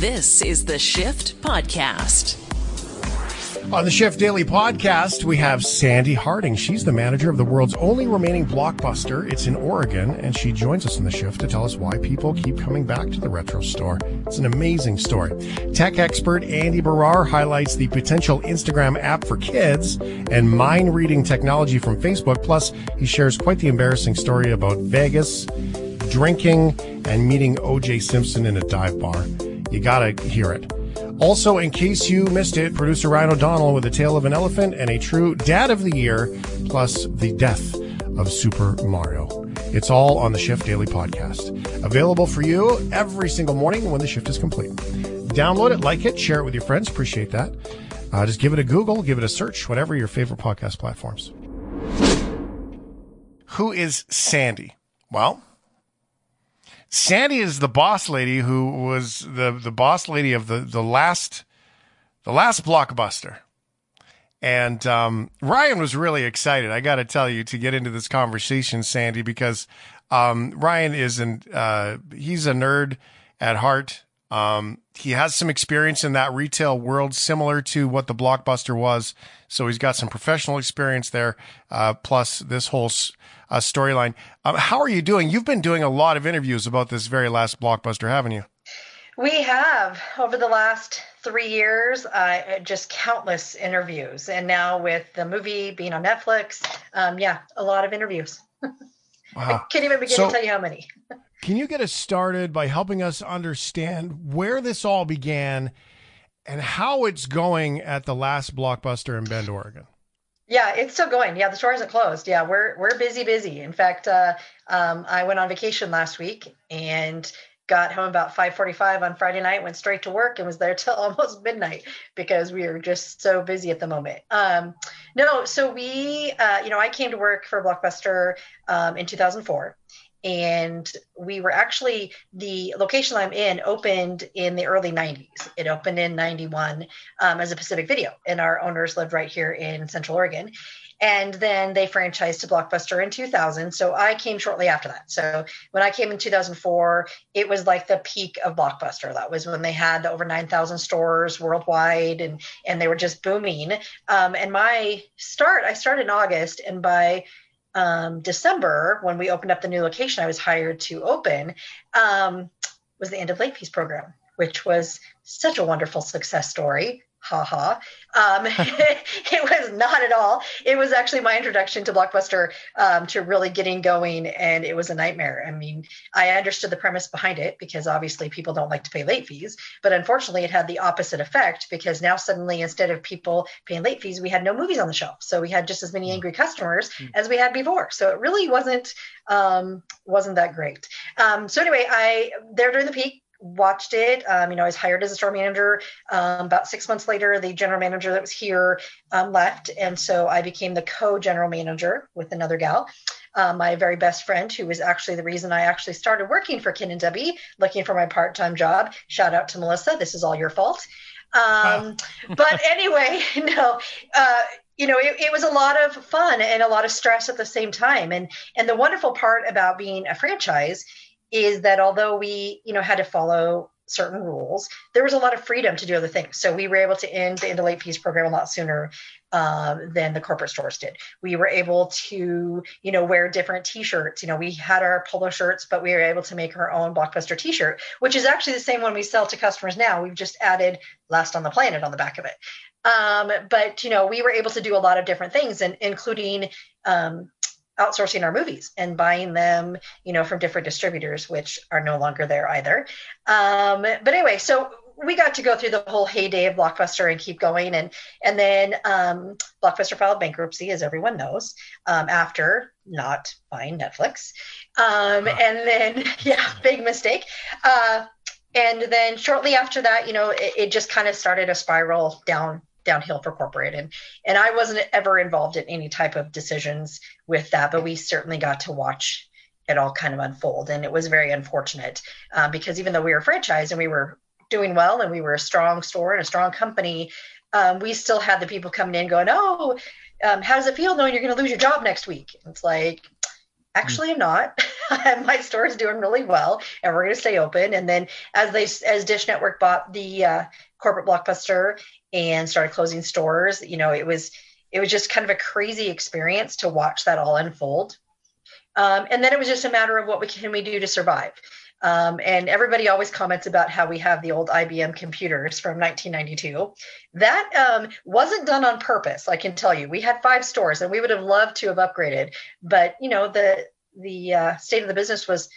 This is the Shift Podcast. On the Shift Daily podcast, we have Sandi Harding. She's the manager of the world's only remaining blockbuster. It's in Oregon, and she joins us in the shift to tell us why people keep coming back to the retro store. It's an amazing story. Tech expert Andy Baryer highlights the potential Instagram app for kids and mind reading technology from Facebook. Plus, he shares quite the embarrassing story about Vegas, drinking, and meeting OJ Simpson in a dive bar. You gotta hear it. Also, in case you missed it, producer Ryan O'Donnell with the tale of an elephant and a true dad of the year, plus the death of Super Mario. It's all on the Shift Daily podcast. Available for you every single morning when the shift is complete. Download it, like it, share it with your friends. Appreciate that. Uh, just give it a Google, give it a search, whatever your favorite podcast platforms. Who is Sandi? Well, Sandi is the boss lady who was the, the boss lady of the, the last the last blockbuster. And um, Ryan was really excited. I got to tell you to get into this conversation, Sandi, because um, Ryan is an uh, he's a nerd at heart. Um, he has some experience in that retail world, similar to what the blockbuster was. So he's got some professional experience there, uh, plus this whole uh, storyline. Um, how are you doing? You've been doing a lot of interviews about this very last blockbuster, haven't you? We have over the last three years, uh, just countless interviews, and now with the movie being on Netflix, um, yeah, a lot of interviews. Wow. I can't even begin so, to tell you how many. can you get us started by helping us understand where this all began and how it's going at the last blockbuster in Bend, Oregon? Yeah, it's still going. Yeah, the store isn't closed. Yeah, we're we're busy, busy. In fact, uh, um, I went on vacation last week and got home about 5:45 on Friday night. Went straight to work and was there till almost midnight because we are just so busy at the moment. Um, no, so we, uh, you know, I came to work for Blockbuster um, in 2004, and we were actually the location I'm in opened in the early 90s. It opened in 91 um, as a Pacific Video, and our owners lived right here in Central Oregon. And then they franchised to Blockbuster in 2000. So I came shortly after that. So when I came in 2004, it was like the peak of Blockbuster. That was when they had over 9,000 stores worldwide, and and they were just booming. Um, and my start, I started in August, and by um, December, when we opened up the new location I was hired to open, um, was the end of late fees program, which was such a wonderful success story haha. Um, it was not at all. It was actually my introduction to Blockbuster um, to really getting going, and it was a nightmare. I mean, I understood the premise behind it because obviously people don't like to pay late fees, but unfortunately, it had the opposite effect because now suddenly instead of people paying late fees, we had no movies on the shelf, so we had just as many hmm. angry customers hmm. as we had before. So it really wasn't um, wasn't that great. Um, so anyway, I there during the peak watched it. Um, you know, I was hired as a store manager. Um, about six months later, the general manager that was here um, left, and so I became the co-general manager with another gal. Um, my very best friend, who was actually the reason I actually started working for Ken and Debbie, looking for my part-time job. Shout out to Melissa. This is all your fault. Um, but anyway, no. Uh, you know, it, it was a lot of fun and a lot of stress at the same time. And and the wonderful part about being a franchise is that although we, you know, had to follow certain rules, there was a lot of freedom to do other things. So we were able to end the end of late fees program a lot sooner um, than the corporate stores did. We were able to, you know, wear different T-shirts. You know, we had our polo shirts, but we were able to make our own Blockbuster T-shirt, which is actually the same one we sell to customers now. We've just added "Last on the Planet" on the back of it. Um, but you know, we were able to do a lot of different things, and including um, outsourcing our movies and buying them, you know, from different distributors, which are no longer there either. Um, but anyway, so we got to go through the whole heyday of Blockbuster and keep going, and and then um, Blockbuster filed bankruptcy, as everyone knows, um, after not buying Netflix, um, and then yeah, big mistake. Uh, and then shortly after that, you know, it, it just kind of started a spiral down downhill for corporate and and i wasn't ever involved in any type of decisions with that but we certainly got to watch it all kind of unfold and it was very unfortunate uh, because even though we were franchised and we were doing well and we were a strong store and a strong company um, we still had the people coming in going oh um, how does it feel knowing you're going to lose your job next week it's like actually, I'm not. My store is doing really well, and we're going to stay open. And then as they as Dish Network bought the uh, corporate blockbuster and started closing stores, you know, it was it was just kind of a crazy experience to watch that all unfold. Um, and then it was just a matter of what we can we do to survive. Um, and everybody always comments about how we have the old IBM computers from 1992. That um, wasn't done on purpose. I can tell you, we had five stores, and we would have loved to have upgraded, but you know the the uh, state of the business was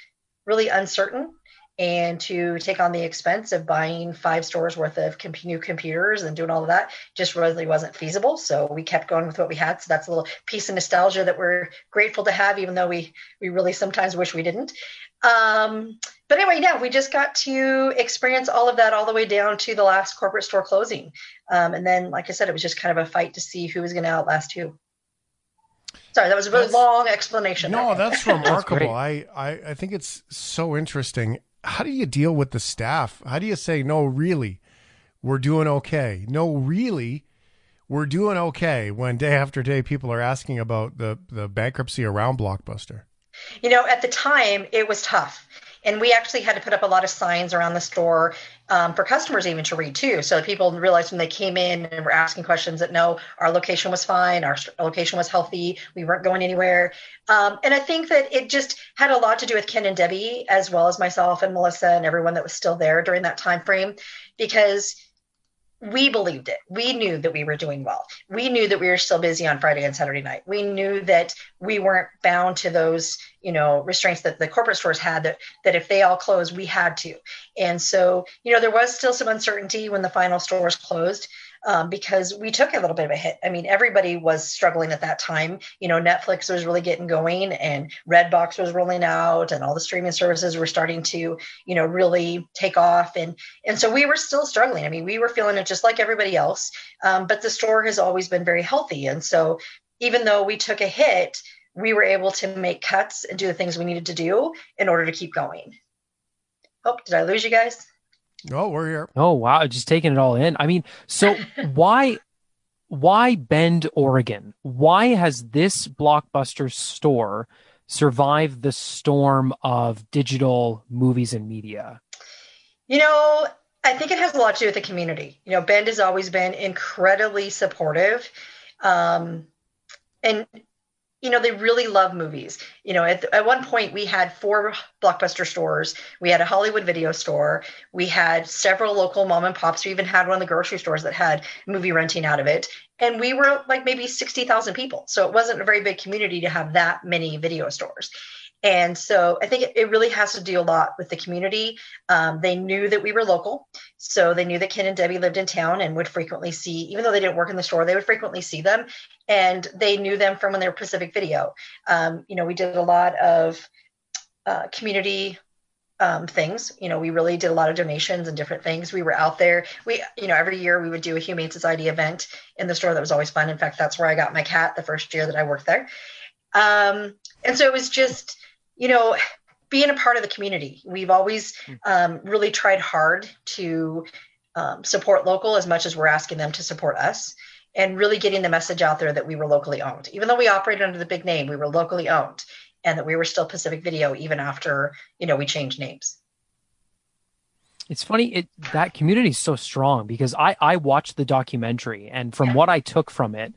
really uncertain, and to take on the expense of buying five stores worth of comp- new computers and doing all of that just really wasn't feasible. So we kept going with what we had. So that's a little piece of nostalgia that we're grateful to have, even though we we really sometimes wish we didn't. Um, but anyway, yeah, we just got to experience all of that all the way down to the last corporate store closing. Um, and then, like I said, it was just kind of a fight to see who was going to outlast who. Sorry, that was a really that's, long explanation. No, that's remarkable. I, I, I think it's so interesting. How do you deal with the staff? How do you say, no, really, we're doing okay? No, really, we're doing okay when day after day people are asking about the, the bankruptcy around Blockbuster? You know, at the time, it was tough. And we actually had to put up a lot of signs around the store um, for customers even to read too. So people realized when they came in and were asking questions that no, our location was fine, our location was healthy, we weren't going anywhere. Um, and I think that it just had a lot to do with Ken and Debbie, as well as myself and Melissa and everyone that was still there during that time frame, because we believed it. We knew that we were doing well. We knew that we were still busy on Friday and Saturday night. We knew that we weren't bound to those, you know, restraints that the corporate stores had that that if they all closed, we had to. And so, you know, there was still some uncertainty when the final stores closed um, because we took a little bit of a hit. I mean, everybody was struggling at that time. You know, Netflix was really getting going, and Redbox was rolling out, and all the streaming services were starting to, you know, really take off. And and so we were still struggling. I mean, we were feeling it just like everybody else. Um, but the store has always been very healthy, and so even though we took a hit, we were able to make cuts and do the things we needed to do in order to keep going. Oh, did I lose you guys? Oh, we're here. Oh wow, just taking it all in. I mean, so why why Bend, Oregon? Why has this blockbuster store survived the storm of digital movies and media? You know, I think it has a lot to do with the community. You know, Bend has always been incredibly supportive. Um, and you know, they really love movies. You know, at, at one point we had four blockbuster stores. We had a Hollywood video store. We had several local mom and pops. We even had one of the grocery stores that had movie renting out of it. And we were like maybe 60,000 people. So it wasn't a very big community to have that many video stores. And so I think it, really has to do a lot with the community. Um, they knew that we were local. So they knew that Ken and Debbie lived in town and would frequently see, even though they didn't work in the store, they would frequently see them. And they knew them from when they were Pacific Video. Um, you know, we did a lot of uh, community um, things. You know, we really did a lot of donations and different things. We were out there. We, you know, every year we would do a Humane Society event in the store that was always fun. In fact, that's where I got my cat the first year that I worked there. Um, and so it was just, you know, being a part of the community. We've always hmm. um, really tried hard to um, support local as much as we're asking them to support us and really getting the message out there that we were locally owned. Even though we operated under the big name, we were locally owned and that we were still Pacific Video even after, you know, we changed names. It's funny it that community is so strong because I I watched the documentary and from what I took from it,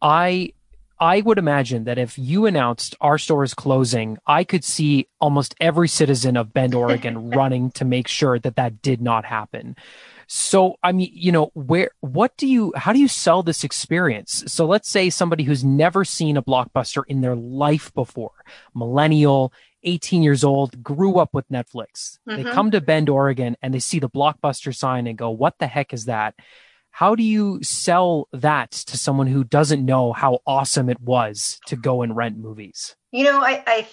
I I would imagine that if you announced our store is closing, I could see almost every citizen of Bend, Oregon running to make sure that that did not happen. So, I mean, you know, where, what do you, how do you sell this experience? So let's say somebody who's never seen a blockbuster in their life before, millennial, 18 years old, grew up with Netflix. Mm-hmm. They come to Bend, Oregon, and they see the blockbuster sign and go, what the heck is that? How do you sell that to someone who doesn't know how awesome it was to go and rent movies? You know, I I,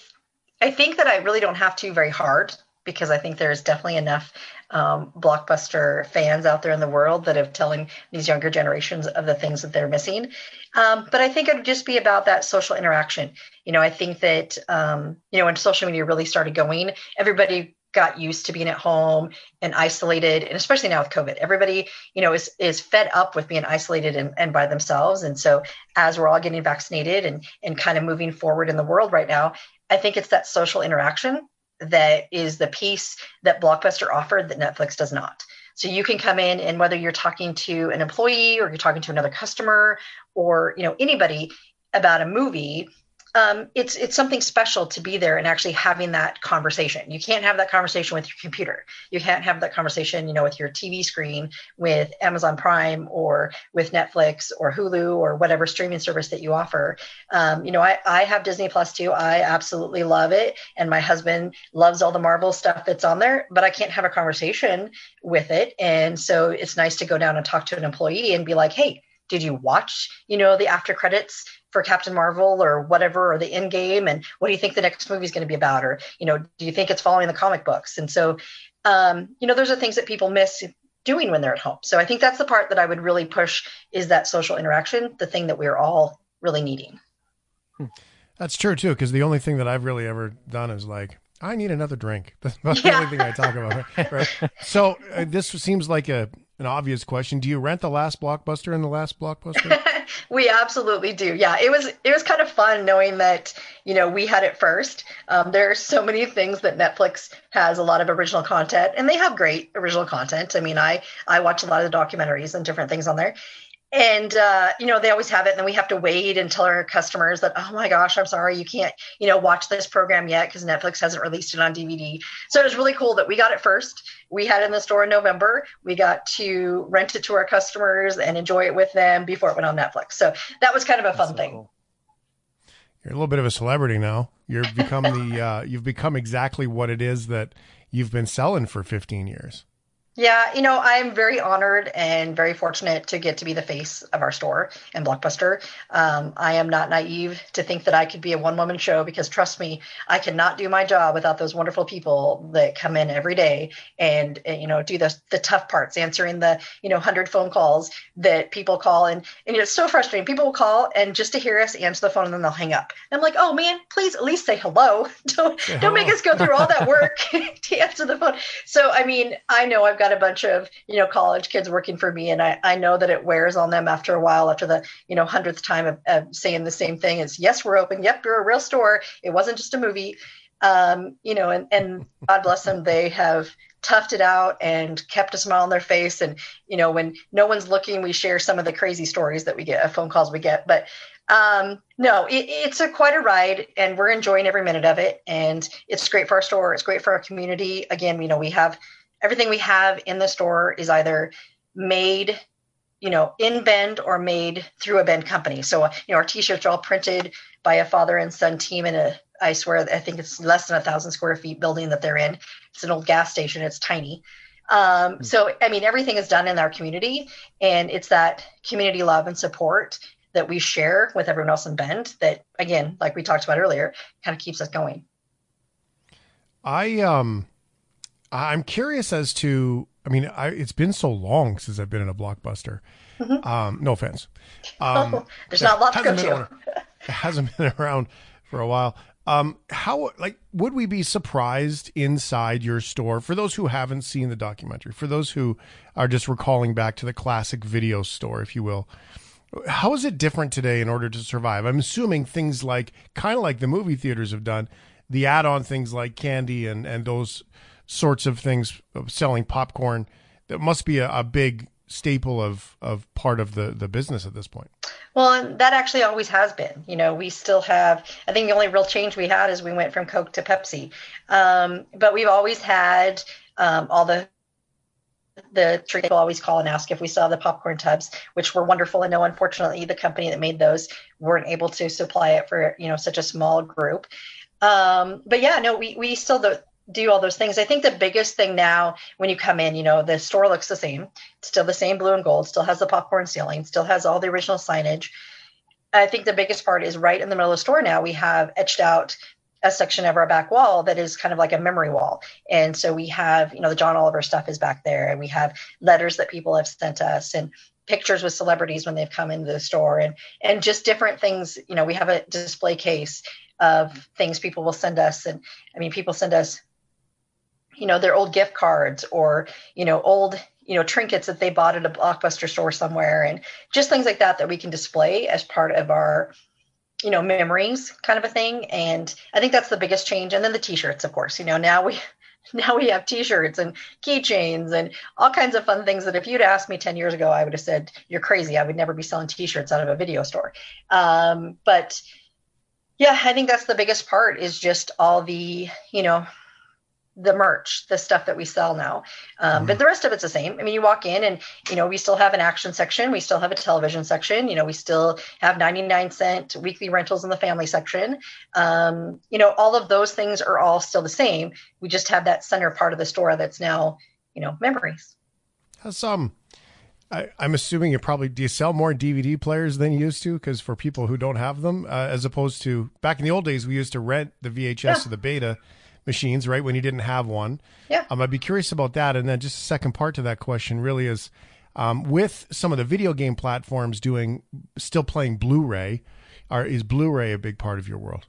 I think that I really don't have to very hard because I think there's definitely enough um, blockbuster fans out there in the world that are telling these younger generations of the things that they're missing. Um, but I think it would just be about that social interaction. You know, I think that um, you know when social media really started going, everybody got used to being at home and isolated and especially now with covid everybody you know is is fed up with being isolated and, and by themselves and so as we're all getting vaccinated and and kind of moving forward in the world right now I think it's that social interaction that is the piece that Blockbuster offered that Netflix does not. So you can come in and whether you're talking to an employee or you're talking to another customer or you know anybody about a movie, um, it's it's something special to be there and actually having that conversation. You can't have that conversation with your computer. You can't have that conversation, you know, with your TV screen, with Amazon Prime or with Netflix or Hulu or whatever streaming service that you offer. Um, you know, I, I have Disney Plus too. I absolutely love it, and my husband loves all the Marvel stuff that's on there. But I can't have a conversation with it, and so it's nice to go down and talk to an employee and be like, "Hey, did you watch you know the after credits for captain marvel or whatever or the end game and what do you think the next movie is going to be about? Or you know do you think it's following the comic books? And so um, you know those are things that people miss doing when they're at home. So i think that's the part that i would really push is that social interaction the thing that we're all really needing. That's true too because the only thing that i've really ever done is like i need another drink. That's about yeah. the only thing i talk about right? So uh, this seems like a an obvious question. Do you rent the last blockbuster and the last blockbuster? we absolutely do. Yeah, it was it was kind of fun knowing that you know we had it first. Um, there are so many things that Netflix has a lot of original content, and they have great original content. I mean, I I watch a lot of the documentaries and different things on there, and uh, you know they always have it and then we have to wait and tell our customers that oh my gosh i'm sorry you can't you know watch this program yet because netflix hasn't released it on dvd so it was really cool that we got it first. We had it in the store in november. We got to rent it to our customers and enjoy it with them before it went on netflix. So that was kind of a fun so thing. cool. you're a little bit of a celebrity now. You've become the uh, you've become exactly what it is that you've been selling for 15 years yeah, you know, I'm very honored and very fortunate to get to be the face of our store and Blockbuster. Um, I am not naive to think that I could be a one woman show because trust me, I cannot do my job without those wonderful people that come in every day and, and you know do the the tough parts, answering the you know hundred phone calls that people call and and it's so frustrating. People will call and just to hear us answer the phone and then they'll hang up. And I'm like, oh man, please at least say hello. don't don't hello. make us go through all that work to answer the phone. So I mean, I know I've got a bunch of you know college kids working for me and I, I know that it wears on them after a while after the you know hundredth time of, of saying the same thing. Is yes we're open. Yep you're a real store. It wasn't just a movie. Um, you know and, and god bless them. They have toughed it out and kept a smile on their face. And you know when no one's looking we share some of the crazy stories that we get phone calls we get. But um, no it, it's a quite a ride and we're enjoying every minute of it. And it's great for our store. It's great for our community. Again you know we have everything we have in the store is either made you know in bend or made through a bend company. So you know our t-shirts are all printed by a father and son team in a i swear i think it's less than a thousand square feet building that they're in. It's an old gas station. It's tiny. Um, hmm. so i mean everything is done in our community and it's that community love and support that we share with everyone else in bend that again like we talked about earlier kind of keeps us going. I um I'm curious as to. I mean, I, it's been so long since I've been in a blockbuster. Mm-hmm. Um, no offense. Um, There's not a lot to go to. it hasn't been around for a while. Um, how like would we be surprised inside your store for those who haven't seen the documentary, for those who are just recalling back to the classic video store, if you will? How is it different today in order to survive? I'm assuming things like kind of like the movie theaters have done, the add-on things like candy and and those sorts of things, of selling popcorn. That must be a, a big staple of of part of the the business at this point. Well, and that actually always has been. You know, we still have. I think the only real change we had is we went from Coke to Pepsi, um, but we've always had um, all the the trick people always call and ask if we have the popcorn tubs, which were wonderful. And no, unfortunately, the company that made those weren't able to supply it for you know such a small group. Um, but yeah, no, we we still the do all those things. I think the biggest thing now when you come in, you know, the store looks the same, it's still the same blue and gold, still has the popcorn ceiling, still has all the original signage. I think the biggest part is right in the middle of the store now, we have etched out a section of our back wall that is kind of like a memory wall. And so we have, you know, the John Oliver stuff is back there, and we have letters that people have sent us and pictures with celebrities when they've come into the store and and just different things you know we have a display case of things people will send us and i mean people send us you know their old gift cards or you know old you know trinkets that they bought at a blockbuster store somewhere and just things like that that we can display as part of our you know, memories kind of a thing. And I think that's the biggest change. And then the t-shirts, of course, you know, now we, now we have t-shirts and keychains and all kinds of fun things that if you'd asked me 10 years ago, I would have said, you're crazy. I would never be selling t-shirts out of a video store. Um, but yeah, I think that's the biggest part is just all the, you know, the merch, the stuff that we sell now. Um, mm-hmm. But the rest of it's the same. I mean, you walk in and, you know, we still have an action section. We still have a television section. You know, we still have 99 cent weekly rentals in the family section. Um, you know, all of those things are all still the same. We just have that center part of the store that's now, you know, memories. Has um, I, am assuming you probably do you sell more DVD players than you used to? Because for people who don't have them, uh, as opposed to back in the old days, we used to rent the VHS yeah. or the beta machines, right? When you didn't have one. Yeah. Um, I'd be curious about that. And then just a second part to that question really is um, with some of the video game platforms doing still playing Blu-ray, are is Blu-ray a big part of your world?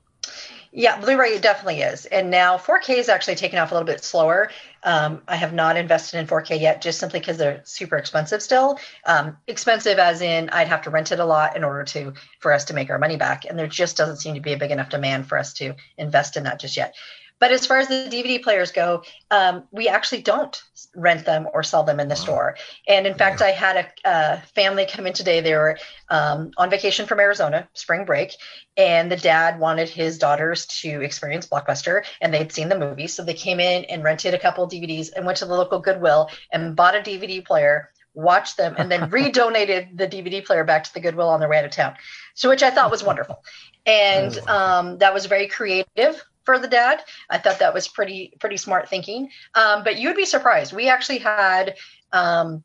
Yeah, Blu-ray definitely is, and now 4K is actually taking off a little bit slower. Um, I have not invested in 4K yet, just simply because they're super expensive still. Um, expensive as in I'd have to rent it a lot in order to for us to make our money back, and there just doesn't seem to be a big enough demand for us to invest in that just yet. But as far as the DVD players go, um, we actually don't rent them or sell them in the store. And in fact, I had a, a family come in today. They were um, on vacation from Arizona, spring break, and the dad wanted his daughters to experience Blockbuster, and they'd seen the movie, so they came in and rented a couple DVDs and went to the local Goodwill and bought a DVD player watched them, and then redonated the DVD player back to the Goodwill on their way out of town. So, which I thought was wonderful. And um, that was very creative for the dad. I thought that was pretty pretty smart thinking. Um, but you'd be surprised. We actually had um,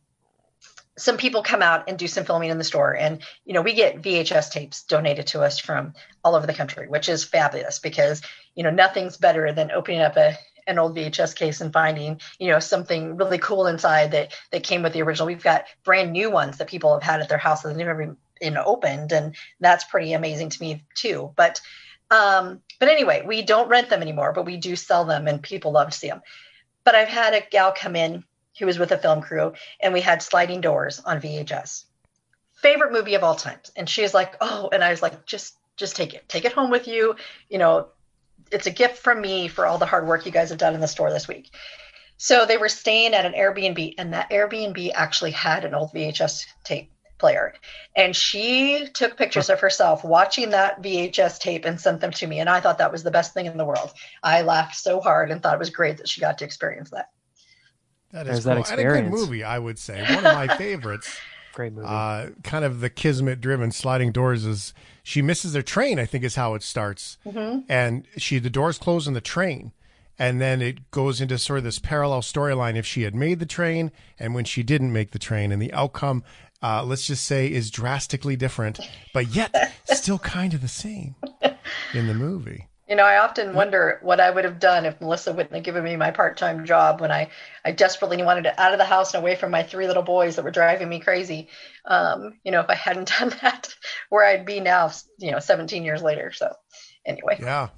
some people come out and do some filming in the store, and you know we get VHS tapes donated to us from all over the country, which is fabulous because you know nothing's better than opening up a an old VHS case and finding, you know, something really cool inside that that came with the original. We've got brand new ones that people have had at their house that they've never been opened, and that's pretty amazing to me too. But um, but anyway, we don't rent them anymore, but we do sell them and people love to see them. But I've had a gal come in who was with a film crew and we had sliding doors on VHS. Favorite movie of all time. And she was like, Oh, and I was like, just just take it. Take it home with you. You know, it's a gift from me for all the hard work you guys have done in the store this week. So they were staying at an Airbnb, and that Airbnb actually had an old VHS tape player. And she took pictures of herself watching that VHS tape and sent them to me. And I thought that was the best thing in the world. I laughed so hard and thought it was great that she got to experience that. That is cool. that experience. And a good movie, I would say. One of my favorites. Great movie. Uh, kind of the kismet driven sliding doors is she misses her train, I think is how it starts. Mm-hmm. And she the doors close on the train and then it goes into sort of this parallel storyline if she had made the train and when she didn't make the train and the outcome uh, let's just say, is drastically different, but yet still kind of the same in the movie. You know, I often wonder what I would have done if Melissa wouldn't have given me my part-time job when I, I desperately wanted to out of the house and away from my three little boys that were driving me crazy. Um, you know, if I hadn't done that, where I'd be now, you know, 17 years later. So, anyway. Yeah.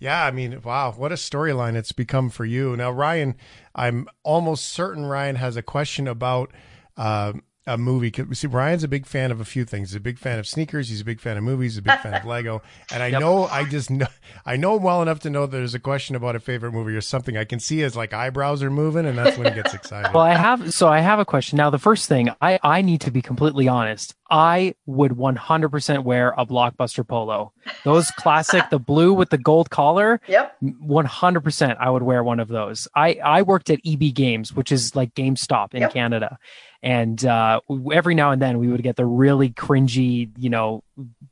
Yeah, I mean, wow, what a storyline it's become for you. Now, Ryan, I'm almost certain Ryan has a question about um, a movie. See, Ryan's a big fan of a few things. He's a big fan of sneakers. He's a big fan of movies. He's a big fan of Lego. And I yep. know, I just know, I know him well enough to know there's a question about a favorite movie or something. I can see his like eyebrows are moving, and that's when he gets excited. well, I have, so I have a question now. The first thing, I I need to be completely honest. I would 100% wear a blockbuster polo. Those classic, the blue with the gold collar. Yep. 100%. I would wear one of those. I I worked at EB Games, which is like GameStop in yep. Canada and uh, every now and then we would get the really cringy, you know,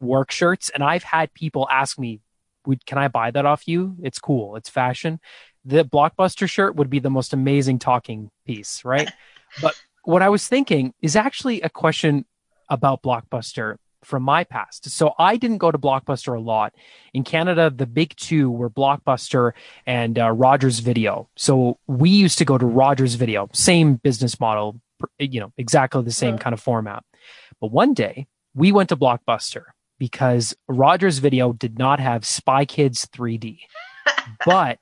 work shirts. And I've had people ask me, "Can I buy that off you? It's cool. It's fashion." The blockbuster shirt would be the most amazing talking piece, right? but what I was thinking is actually a question about blockbuster from my past. So I didn't go to Blockbuster a lot. In Canada, the big two were Blockbuster and uh, Rogers Video. So we used to go to Rogers Video, same business model, you know, exactly the same kind of format. But one day we went to Blockbuster because Rogers Video did not have Spy Kids 3D, but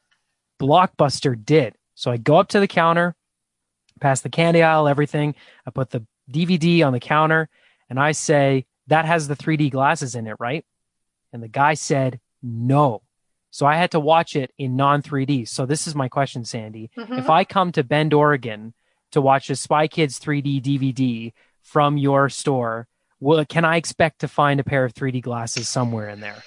Blockbuster did. So I go up to the counter, past the candy aisle, everything. I put the DVD on the counter and I say, that has the 3D glasses in it, right? And the guy said no. So I had to watch it in non 3D. So this is my question, Sandi. Mhm. If I come to Bend, Oregon to watch a Spy Kids 3D DVD from your store, will, can I expect to find a pair of 3D glasses somewhere in there?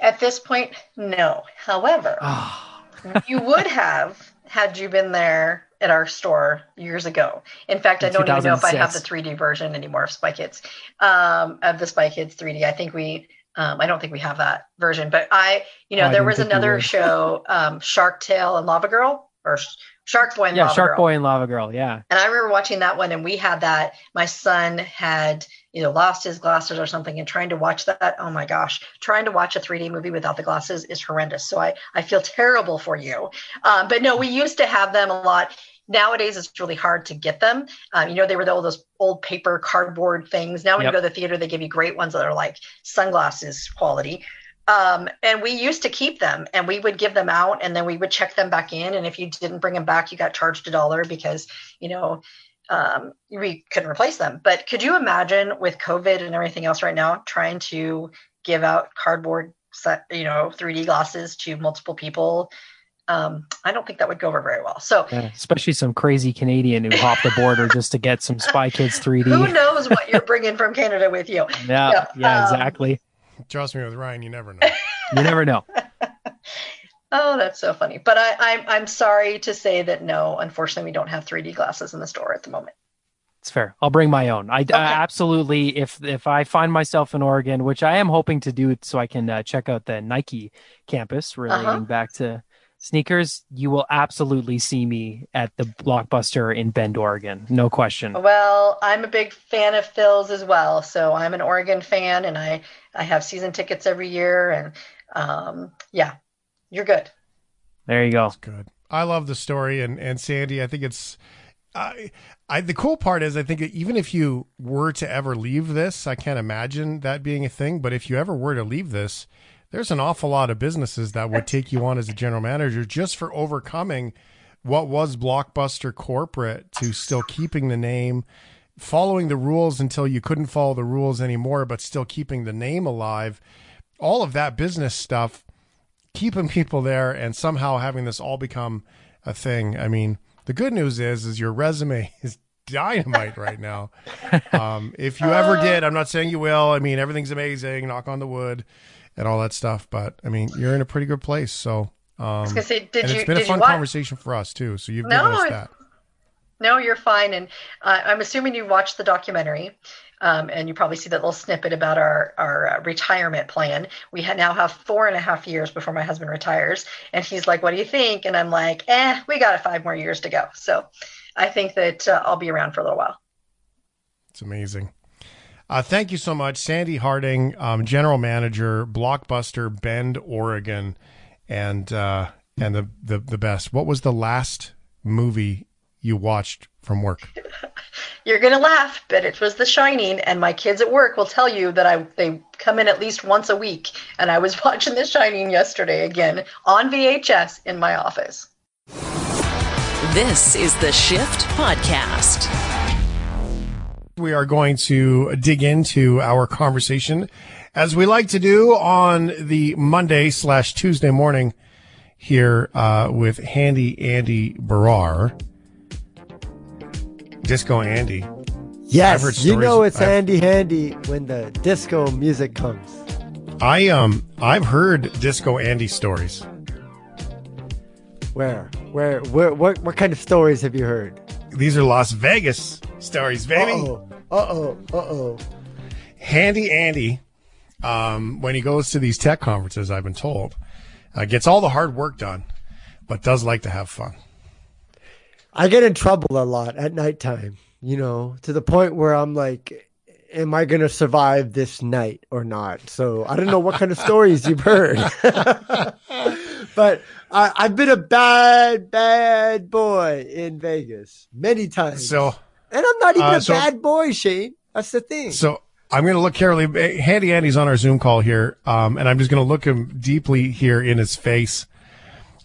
At this point, no. However, Ah, you would have had you been there at our store years ago. In fact, I don't even know if I have the 3D version anymore of Spy Kids, um, of the Spy Kids 3D. I think we, um, I don't think we have that version, but I, you know, Oh, there was another show, um, Shark Tale and Lava Girl, or Shark Boy and yeah, Lava Shark Girl. Boy and Lava Girl. Yeah. And I remember watching that one, and we had that. My son had, you know, lost his glasses or something, and trying to watch that. Oh my gosh, trying to watch a 3D movie without the glasses is horrendous. So I, I feel terrible for you. Um, but no, we used to have them a lot. Nowadays, it's really hard to get them. Um, you know, they were the, all those old paper cardboard things. Now, when Yep. you go to the theater, they give you great ones that are like sunglasses quality. Um, and we used to keep them and we would give them out and then we would check them back in. And if you didn't bring them back, you got charged a dollar because, you know, um, we couldn't replace them. But could you imagine with COVID and everything else right now, trying to give out cardboard set, you know, 3D glasses to multiple people? Um, I don't think that would go over very well. So Yeah, especially some crazy Canadian who hopped the border just to get some Spy Kids 3D. who knows what you're bringing from Canada with you? Yeah, Yeah, yeah, um, exactly. Trust me with Ryan, you never know. You never know. Oh, that's so funny. But I, I'm I'm sorry to say that no, unfortunately, we don't have 3D glasses in the store at the moment. It's fair. I'll bring my own. I, I absolutely, if if I find myself in Oregon, which I am hoping to do, so I can uh, check out the Nike campus, relating Uh-huh. back to sneakers, you will absolutely see me at the Blockbuster in Bend, Oregon. No question. Well, I'm a big fan of Phil's as well. So I'm an Oregon fan, and I I have season tickets every year, and um, yeah, you're good. There you go. Good. I love the story, and and Sandi, I think it's. I, I the cool part is I think even if you were to ever leave this, I can't imagine that being a thing. But if you ever were to leave this, there's an awful lot of businesses that would take you on as a general manager just for overcoming what was Blockbuster corporate to still keeping the name, following the rules until you couldn't follow the rules anymore, but still keeping the name alive. All of that business stuff keeping people there and somehow having this all become a thing. I mean, the good news is is your resume is dynamite right now. Um, if you ever did, I'm not saying you will. I mean, everything's amazing, knock on the wood, and all that stuff. But I mean, you're in a pretty good place. So, um, I was gonna say, did you it's been a fun watch? conversation for us too. So you've No, given us that. No, you're fine. And uh, I'm assuming you watched the documentary, um, and you probably see that little snippet about our our uh, retirement plan. We ha- now have four and a half years before my husband retires, and he's like, "What do you think?" And I'm like, "Eh, we got five more years to go." So, I think that uh, I'll be around for a little while. It's amazing. Uh, thank you so much, Sandi Harding, um, General Manager, Blockbuster, Bend, Oregon, and uh, and the, the the best. What was the last movie you watched from work? You're gonna laugh, but it was The Shining, and my kids at work will tell you that I they come in at least once a week, and I was watching The Shining yesterday again on VHS in my office. This is the Shift Podcast. We are going to dig into our conversation as we like to do on the Monday slash Tuesday morning here uh, with Handy Andy Baryer. Disco Andy. Yes, you know it's I've- handy handy when the disco music comes. I um I've heard Disco Andy stories. Where, where, where, what, what kind of stories have you heard? These are Las Vegas stories, baby. Uh oh, uh oh, uh oh. Handy Andy, um, when he goes to these tech conferences, I've been told, uh, gets all the hard work done, but does like to have fun. I get in trouble a lot at nighttime, you know, to the point where I'm like, am I going to survive this night or not? So I don't know what kind of stories you've heard. but I, I've been a bad, bad boy in Vegas many times. So, and I'm not even uh, a so- bad boy, Shane. That's the thing. so I'm going to look carefully. Handy Andy's on our Zoom call here, um, and I'm just going to look him deeply here in his face.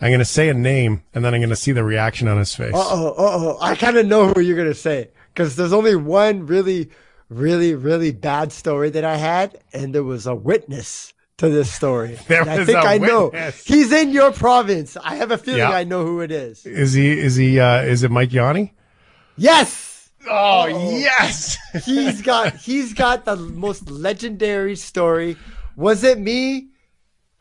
I'm going to say a name, and then I'm going to see the reaction on his face. Uh oh, uh oh. I kind of know who you're going to say because there's only one really, really, really bad story that I had, and there was a witness to this story. I think a I know. witness. He's in your province. I have a feeling Yeah. I know who it is. Is he? Is he? Uh, is it Mike Yanni? Yes. Oh, yes. He's got he's got the most legendary story. Was it me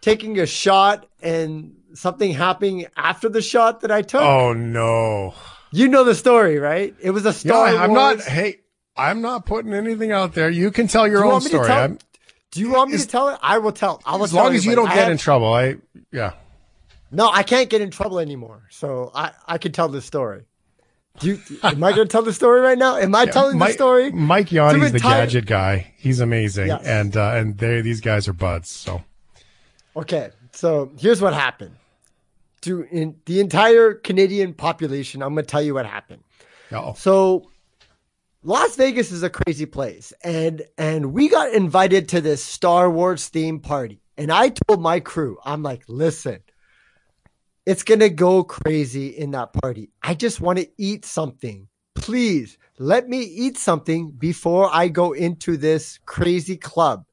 taking a shot and something happening after the shot that I took? oh no. You know the story, right? It was a Yeah, Star I'm not. Hey, I'm not putting anything out there. You can tell your you own want me to story. tell- Do you want me Is- to tell it? I will tell. I will as long as you don't I get have- in trouble, I yeah. No, I can't get in trouble anymore. So I, I can tell this story. Do you, am I going to tell the story right now? Am I telling Mike, the story? Mike Yanni's the entire- gadget guy. He's amazing, Yes. and uh, and they these guys are buds. So Okay, so here's what happened. To in the entire Canadian population, I'm going to tell you what happened. oh, So Las Vegas is a crazy place and and we got invited to this Star Wars theme party. And I told my crew, I'm like, "Listen, it's going to go crazy in that party. I just want to eat something. Please, let me eat something before I go into this crazy club."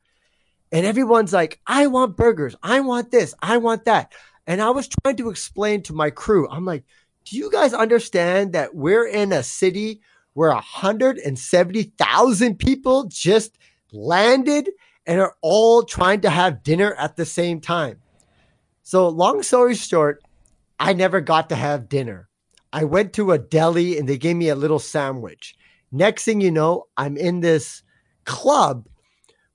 And everyone's like, "I want burgers. I want this. I want that." And I was trying to explain to my crew, I'm like, do you guys understand that we're in a city where 170,000 people just landed and are all trying to have dinner at the same time? So, long story short, I never got to have dinner. I went to a deli and they gave me a little sandwich. Next thing you know, I'm in this club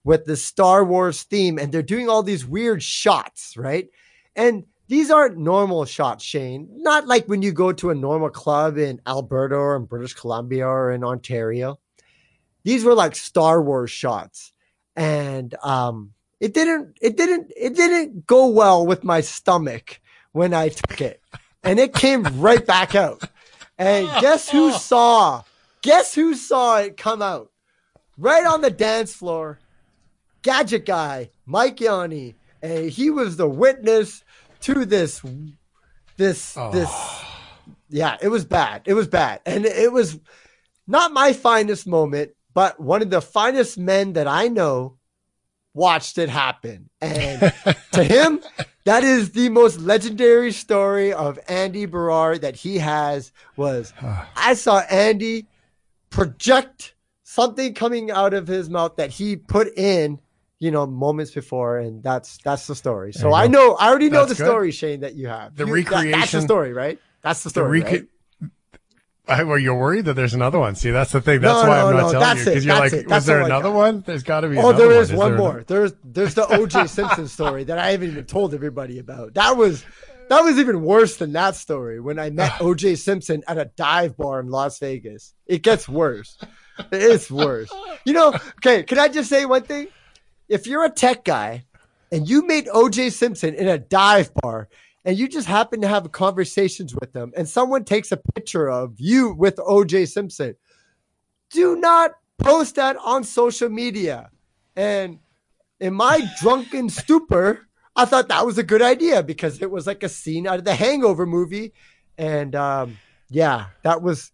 with the Star Wars theme and they're doing all these weird shots, right? And these aren't normal shots, Shane. Not like when you go to a normal club in Alberta or in British Columbia or in Ontario. These were like Star Wars shots. And um it didn't it didn't it didn't go well with my stomach when I took it. And it came right back out. And guess who saw? Guess who saw it come out? Right on the dance floor. Gadget guy, Mike Yanni. And he was the witness to this this Oh. this yeah it was bad. It was bad. And it was not my finest moment but one of the finest men that i know watched it happen. And to him that is the most legendary story of andy baryer that he has was i saw andy project something coming out of his mouth that he put in you know moments before and that's that's the story so i know i already know That's the good. story shane that you have The You- that- that's the recreation- story right that's the the story reca- right? I, well, you're worried that there's another one. See, that's the thing. That's No, why no, I'm not no, telling that's you because you're like, it, that's was there another one? There's got to be. Oh, there one. is one there more. There's there's the OJ Simpson story that I haven't even told everybody about. That was that was even worse than that story when I met OJ Simpson at a dive bar in Las Vegas. It gets worse. It's worse. You know, okay, can I just say one thing? If you're a tech guy and you meet OJ Simpson in a dive bar and you just happen to have conversations with them and someone takes a picture of you with OJ Simpson, do not post that on social media. And in my drunken stupor, I thought that was a good idea because it was like a scene out of the Hangover movie. And um, yeah, that was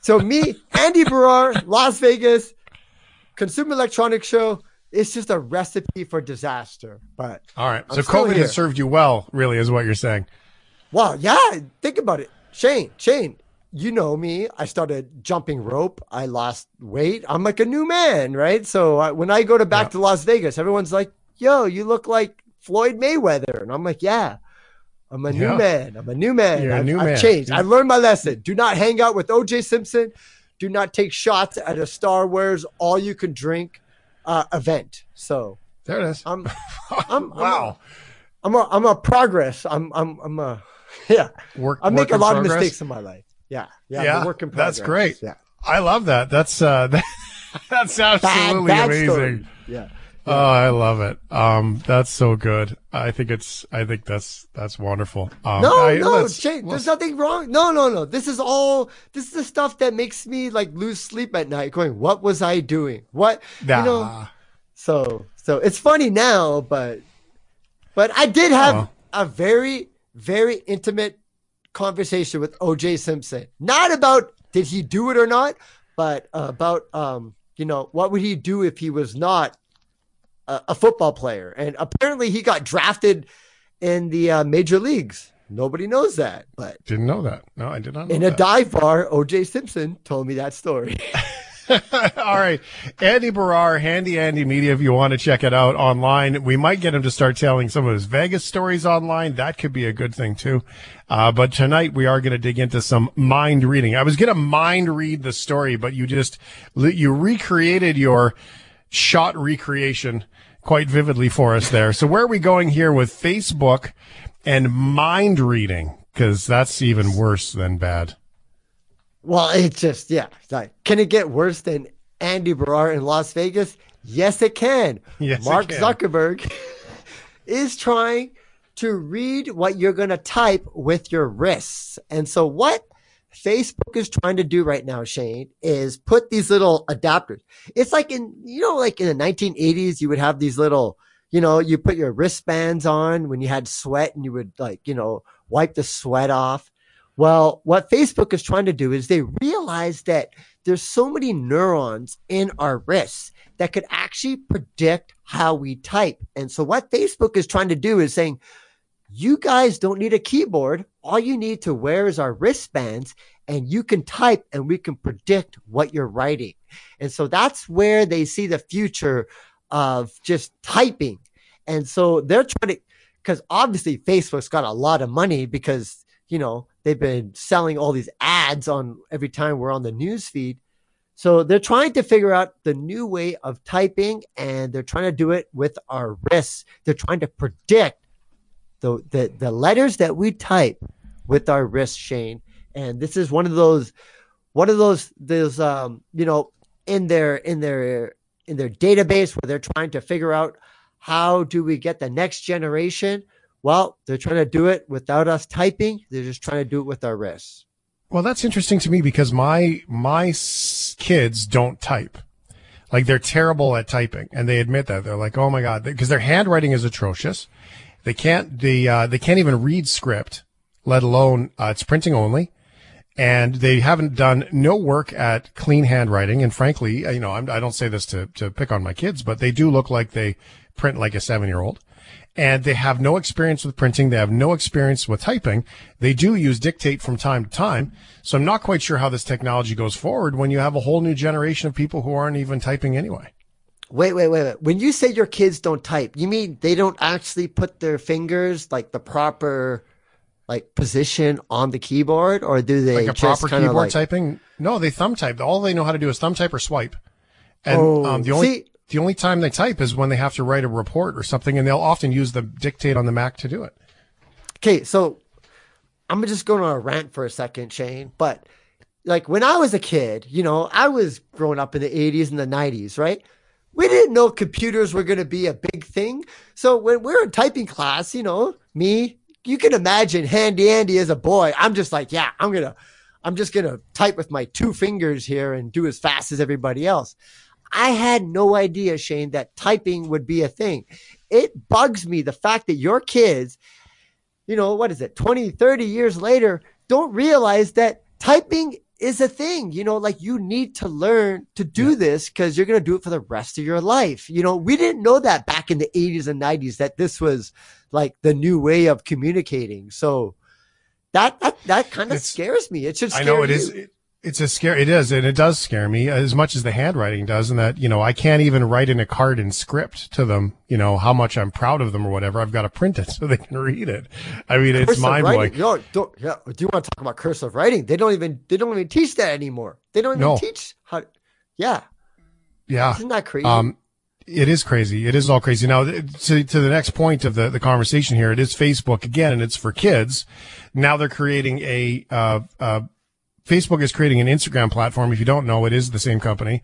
so me, Andy Baryer, Las Vegas, Consumer Electronics Show. It's just a recipe for disaster. But All right. I'm So COVID here. has served you well, really, is what you're saying. Wow, yeah, think about it. Shane, Shane, you know me. I started jumping rope. I lost weight. I'm like a new man, right? So uh, when I go to back Yeah. to Las Vegas, everyone's like, "Yo, you look like Floyd Mayweather," and I'm like, "Yeah." I'm a Yeah. new man. I'm a new man. You're a I've, new I've man. changed. Yeah. I learned my lesson. Do not hang out with OJ Simpson. Do not take shots at a Star Wars all you can drink uh, event. So There it is. I'm, I'm, wow. I'm, a, I'm a progress. I'm, I'm, I'm a, yeah. Work. I make a lot of mistakes in my life. Yeah, yeah, Yeah, work in that's great. Yeah, I love that. That's uh, that, that's bad, absolutely bad amazing. story. Yeah, Oh, I love it. Um, that's so good. I think it's. I think that's that's wonderful. Um, no, I- no, Shane, there's nothing wrong. No, no, no. This is all. This is the stuff that makes me like lose sleep at night. Going, what was I doing? What Nah. you know? So, so it's funny now, but, but I did have well. a very, very intimate conversation with OJ Simpson. Not about did he do it or not, but about um, you know, what would he do if he was not a, a football player, and apparently he got drafted in the uh, major leagues. Nobody knows that, but Didn't know that. No, I did not know in a that. dive bar, OJ Simpson told me that story. All right. Andy Baryer, Handy Andy Media, if you want to check it out online. We might get him to start telling some of his Vegas stories online. That could be a good thing too. Uh, but tonight we are going to dig into some mind reading. I was going to mind read the story, but you just, you recreated your shot recreation quite vividly for us there. So where are we going here with Facebook and mind reading? Cause that's even worse than bad. Well, it's just yeah. Like, can it get worse than Andy Baryer in Las Vegas? Yes, it can. Yes, it Mark can. Zuckerberg is trying to read what you're going to type with your wrists. And so what Facebook is trying to do right now, Shane, is put these little adapters. It's like in, you know, like in the 1980s, you would have these little, you know, you put your wristbands on when you had sweat and you would like, you know, wipe the sweat off. Well, what Facebook is trying to do is they realize that there's so many neurons in our wrists that could actually predict how we type. And so what Facebook is trying to do is saying, you guys don't need a keyboard. All you need to wear is our wristbands and you can type and we can predict what you're writing. And so that's where they see the future of just typing. And so they're trying to, because obviously Facebook's got a lot of money because, you know, they've been selling all these ads on every time we're on the news feed. So they're trying to figure out the new way of typing and they're trying to do it with our wrists. They're trying to predict the, the, the letters that we type with our wrists, Shane. And this is one of those, one of those, those, um, you know, in their, in their, in their database where they're trying to figure out how do we get the next generation? Well, they're trying to do it without us typing. They're just trying to do it with our wrists. Well, that's interesting to me because my my kids don't type. Like they're terrible at typing, and they admit that. They're like, "Oh my god," because their handwriting is atrocious. They can't the uh, they can't even read script, let alone uh, it's printing only. And they haven't done no work at clean handwriting. And frankly, uh, you know, I'm, I don't say this to to pick on my kids, but they do look like they print like a seven year old and they have no experience with printing. They have no experience with typing. They do use dictate from time to time. So I'm not quite sure how this technology goes forward when you have a whole new generation of people who aren't even typing anyway. Wait, wait, wait, wait. When you say your kids don't type, you mean they don't actually put their fingers like the proper like position on the keyboard, or do they Like a just proper kind of keyboard like, typing? No, they thumb type. All they know how to do is thumb type or swipe. And Oh, um, the only see- the only time they type is when they have to write a report or something, and they'll often use the dictate on the Mac to do it. Okay, so I'm just going on a rant for a second, Shane. But like when I was a kid, you know, I was growing up in the 80s and the 90s, right? We didn't know computers were going to be a big thing. So when we're in typing class, you know, me, you can imagine Handy Andy as a boy. I'm just like, yeah, I'm going to, I'm just going to type with my two fingers here and do as fast as everybody else. I had no idea, Shane, that typing would be a thing. It bugs me the fact that your kids you know, what is it, 20, 30 years later, don't realize that typing is a thing. You know, like you need to learn to do this because you're going to do it for the rest of your life. You know, we didn't know that back in the 80s and 90s that this was like the new way of communicating. So that that, that kind of scares me. It should I know it you. is. It, it's a scare. It is, and it does scare me as much as the handwriting does. And that you know, I can't even write in a card in script to them. You know how much I'm proud of them or whatever. I've got to print it so they can read it. I mean, it's mind blowing. No, don't, yeah. Do you want to talk about cursive writing? They don't even they don't even teach that anymore. They don't even No. teach how. Yeah, Yeah. isn't that crazy? Um, it is crazy. It is all crazy. Now, to, to the next point of the, the conversation here, it is Facebook again, and it's for kids. Now they're creating a, uh, uh, Facebook is creating an Instagram platform. If you don't know, it is the same company,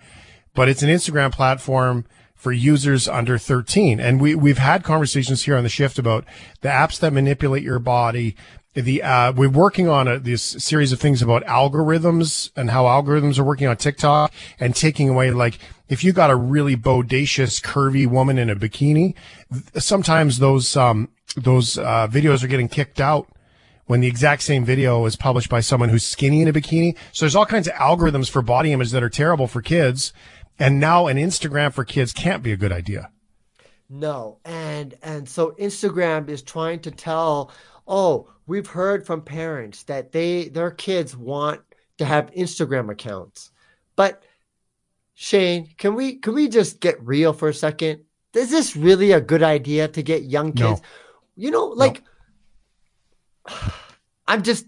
but it's an Instagram platform for users under 13. And we, we've had conversations here on the shift about the apps that manipulate your body. The, uh, we're working on a, this series of things about algorithms and how algorithms are working on TikTok and taking away, like, if you got a really bodacious, curvy woman in a bikini, sometimes those, um, those, uh, videos are getting kicked out when the exact same video is published by someone who's skinny in a bikini. So there's all kinds of algorithms for body image that are terrible for kids. And now an Instagram for kids can't be a good idea. No. And and so Instagram is trying to tell, oh, we've heard from parents that they their kids want to have Instagram accounts. But Shane, can we can we just get real for a second? Is this really a good idea to get young kids? No. You know, like I'm just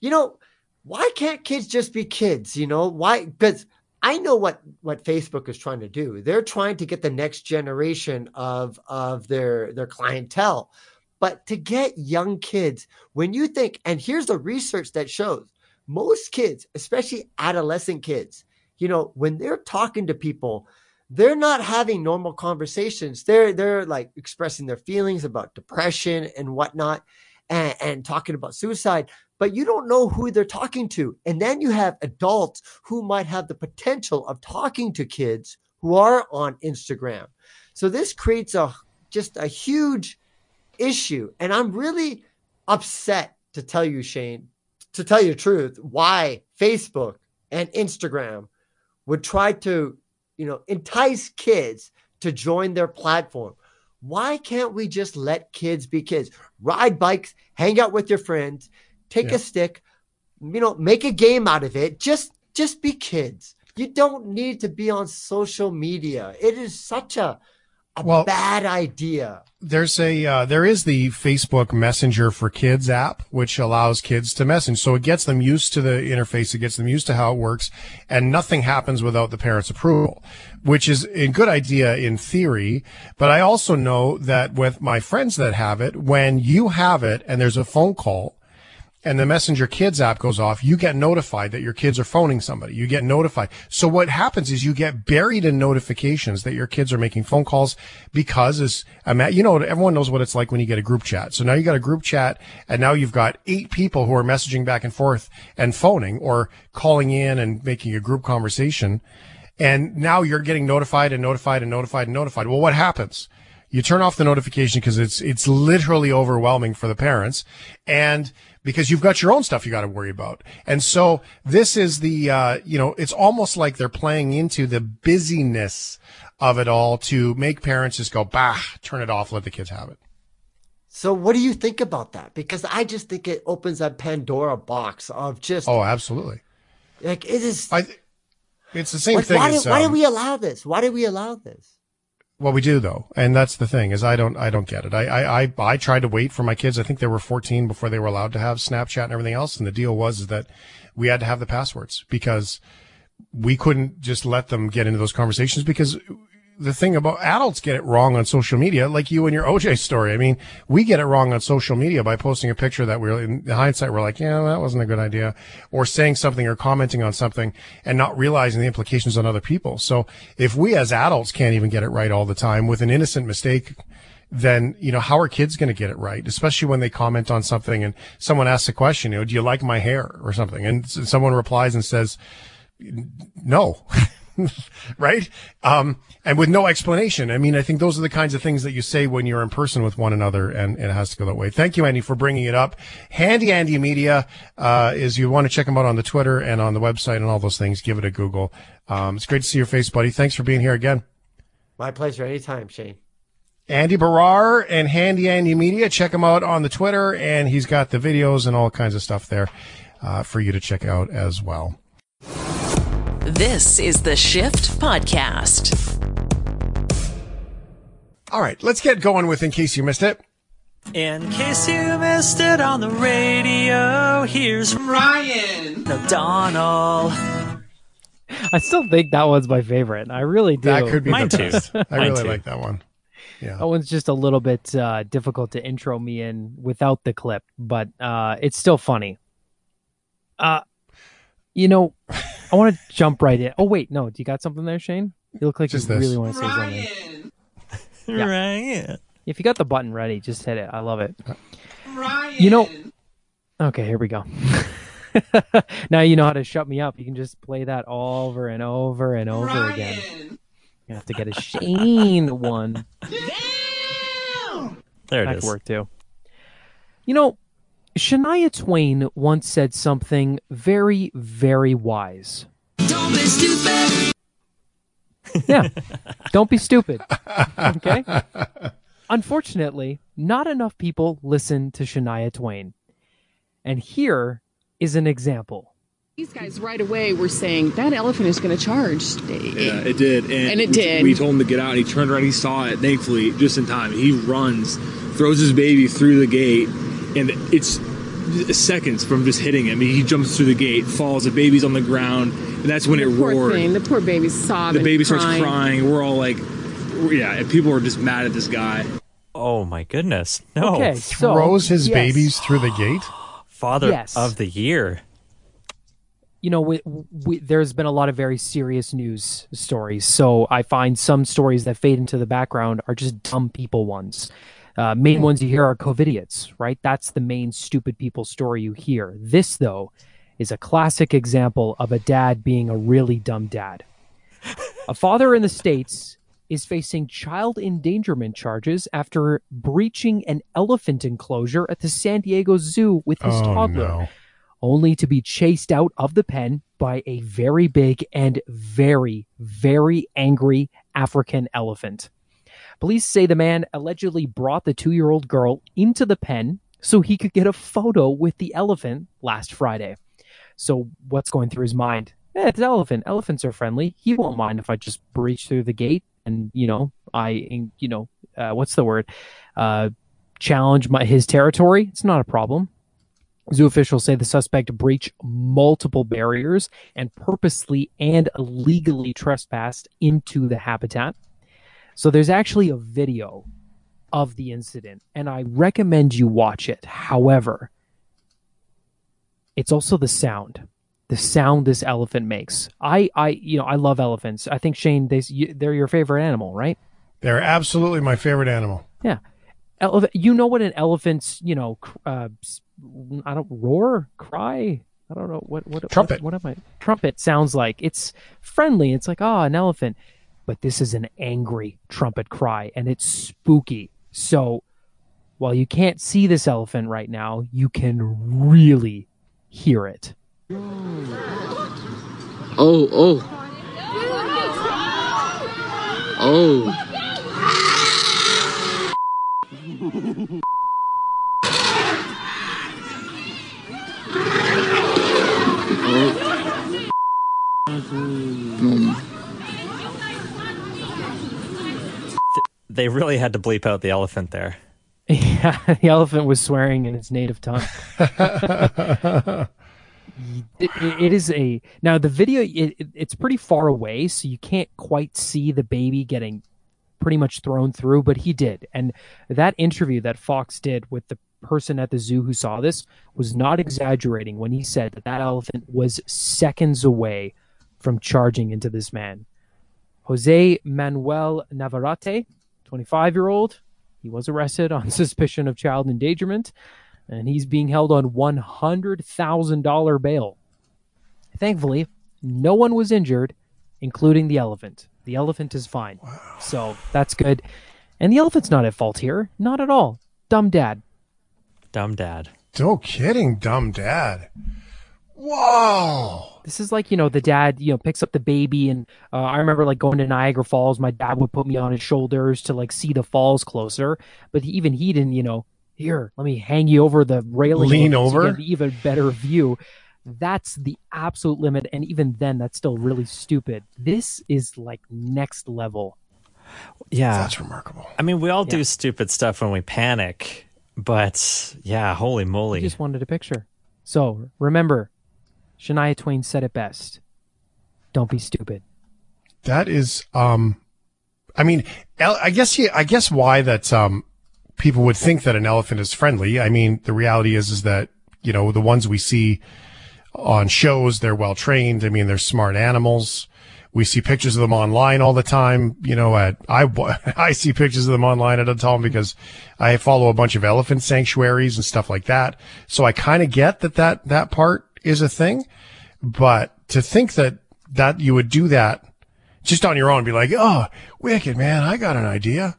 you know, why can't kids just be kids? You know, why because I know what what Facebook is trying to do. They're trying to get the next generation of of their their clientele. But to get young kids, when you think, and here's the research that shows most kids, especially adolescent kids, you know, when they're talking to people, they're not having normal conversations. They're they're like expressing their feelings about depression and whatnot, and, and talking about suicide. But you don't know who they're talking to. And then you have adults who might have the potential of talking to kids who are on Instagram. So this creates a just a huge issue. And I'm really upset to tell you, Shane, to tell you the truth, why Facebook and Instagram would try to, you know, entice kids to join their platform. Why can't we just let kids be kids? Ride bikes, hang out with your friends, take Yeah. a stick, you know, make a game out of it. Just just be kids. You don't need to be on social media. It is such a a Well- bad idea. there's a uh, there is the Facebook Messenger for Kids app, which allows kids to message. So it gets them used to the interface, it gets them used to how it works, and nothing happens without the parents' approval, which is a good idea in theory. But I also know that with my friends that have it, when you have it and there's a phone call, and the Messenger Kids app goes off, you get notified that your kids are phoning somebody. You get notified. So what happens is you get buried in notifications that your kids are making phone calls because as you know, everyone knows what it's like when you get a group chat. So now you got a group chat and now you've got eight people who are messaging back and forth and phoning or calling in and making a group conversation. And now you're getting notified and notified and notified and notified. Well, what happens? You turn off the notification because it's it's literally overwhelming for the parents, and because you've got your own stuff you got to worry about. And so this is the uh, you know it's almost like they're playing into the busyness of it all to make parents just go bah, turn it off, let the kids have it. So what do you think about that? Because I just think it opens a Pandora box of just Oh, absolutely. like it is I it's the same like, thing. why, as, do, why do um, we allow this? Why do we allow this? Well, we do though, and that's the thing is I don't I don't get it. I I I, I tried to wait for my kids. I think they were 14 before they were allowed to have Snapchat and everything else. And the deal was that we had to have the passwords because we couldn't just let them get into those conversations because the thing about adults get it wrong on social media, like you and your OJ story. I mean, we get it wrong on social media by posting a picture that we're in hindsight, we're like, yeah, that wasn't a good idea or saying something or commenting on something and not realizing the implications on other people. So if we as adults can't even get it right all the time with an innocent mistake, then, you know, how are kids going to get it right? Especially when they comment on something and someone asks a question, you know, do you like my hair or something? And someone replies and says, no. right? Um, and with no explanation. I mean, I think those are the kinds of things that you say when you're in person with one another, and it has to go that way. Thank you, Andy, for bringing it up. Handy Andy Media uh, is you want to check them out on the Twitter and on the website and all those things. Give it a Google. Um, it's great to see your face, buddy. Thanks for being here again. My pleasure anytime, Shane. Andy Baryer and Handy Andy Media. Check him out on the Twitter, and he's got the videos and all kinds of stuff there uh, for you to check out as well. This is the Shift Podcast. All right, let's get going with In Case You Missed It. In case you missed it on the radio, here's Ryan O'Donnell. I still think that one's my favorite. I really do. That could be Mine the too. best. I Mine really too. like that one. Yeah. That one's just a little bit uh, difficult to intro me in without the clip, but uh, it's still funny. Uh, you know, I want to jump right in. Oh wait, no, do you got something there, Shane? You look like Just you this. really want to say something. Yeah. Ryan. If you got the button ready, just hit it. I love it. Ryan. You know. Okay, here we go. now you know how to shut me up. You can just play that over and over and over again. You have to get a Shane one. There it That is. could work too. You know, Shania Twain once said something very, very wise. Yeah. Don't be stupid. Okay. Unfortunately, not enough people listen to Shania Twain. And here is an example. These guys right away were saying that elephant is going to charge. Yeah, it did. And, And it we- did. We told him to get out, and he turned around. He saw it, thankfully, just in time. He runs, throws his baby through the gate, and it's seconds from just hitting him. He jumps through the gate, falls. The baby's on the ground, and that's when the it poor roared. thing, the poor baby sobbing. the baby starts crying. crying. We're all like, yeah, and people are just mad at this guy. Oh my goodness. No. Okay. So, Throws his yes. babies through the gate. Father Yes. of the year. you know, we, we, there's been a lot of very serious news stories. So I find some stories that fade into the background are just dumb people ones. Uh, main ones you hear are COVIDiots, right? That's the main stupid people story you hear. This, though, is a classic example of a dad being a really dumb dad. A father in the States is facing child endangerment charges after breaching an elephant enclosure at the San Diego Zoo with his Oh, toddler no. only to be chased out of the pen by a very big and very, very angry African elephant. Police say the man allegedly brought the two year old girl into the pen so he could get a photo with the elephant last Friday. So, what's going through his mind? Eh, it's an elephant. Elephants are friendly. He won't mind if I just breach through the gate and, you know, I, you know, uh, what's the word? Uh, challenge my, his territory. It's not a problem. Zoo officials say the suspect breached multiple barriers and purposely and illegally trespassed into the habitat. So there's actually a video of the incident, and I recommend you watch it. However, it's also the sound, the sound this elephant makes. I, I, you know, I love elephants. I think Shane, they, they're your favorite animal, right? They're absolutely my favorite animal. Yeah. Elephant, you know what an elephant's, you know, uh, I don't roar, cry. I don't know what what Trumpet. What, what am I? Trumpet sounds like it's friendly. It's like oh, an elephant, but this is an angry trumpet cry, and it's spooky. So, while you can't see this elephant right now, you can really hear it. Oh, oh. Oh. They really had to bleep out the elephant there. Yeah, the elephant was swearing in its native tongue. it, it- is a now the video it, it- it's pretty far away so you can't quite see the baby getting pretty much thrown through but he did and that interview that fox did with the person at the zoo who saw this was not exaggerating when he said that that elephant was seconds away from charging into this man jose manuel navarrete 25 year old he was arrested on suspicion of child endangerment and he's being held on $100,000 bail. Thankfully, no one was injured, including the elephant. The elephant is fine. So that's good. And the elephant's not at fault here. Not at all. Dumb dad. Dumb dad. No kidding, dumb dad. Whoa. This is like, you know, the dad, you know, picks up the baby. And uh, I remember like going to Niagara Falls. My dad would put me on his shoulders to like see the falls closer. But even he didn't, you know, here, let me hang you over the railing. Lean so over? get an even better view. That's the absolute limit. And even then, that's still really stupid. This is like next level. Yeah. That's remarkable. I mean, we all do stupid stuff when we panic, but yeah, holy I moly. just wanted a picture. So remember, Shania Twain said it best. Don't be stupid. That is, um, I mean, I guess, yeah, I guess why that, um, people would think that an elephant is friendly. I mean, the reality is, is that, you know, the ones we see on shows, they're well trained. I mean, they're smart animals. We see pictures of them online all the time. You know, at, I, I see pictures of them online at a time because I follow a bunch of elephant sanctuaries and stuff like that. So I kind of get that, that, that part is a thing, but to think that, that you would do that just on your own, be like, oh, wicked, man, I got an idea.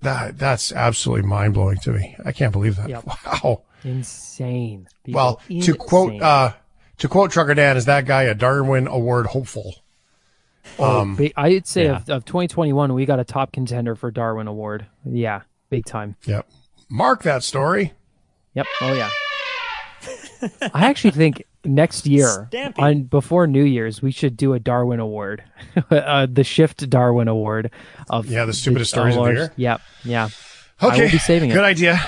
That that's absolutely mind blowing to me. I can't believe that. Yep. Wow. Insane. People, Well, to quote uh, to quote Trucker Dan, is that guy a Darwin Award hopeful? Oh, Um, big- I'd say yeah. of, of 2021, we got a top contender for Darwin Award. Yeah, big time. Yep. Mark that story. Yep. Oh yeah. I actually think next year, Stampy. on before New Year's, we should do a Darwin Award, uh, the Shift Darwin Award of Yeah, the stupidest stories of the awards. year. Yep. Yeah. I Okay. will be saving it. Good idea.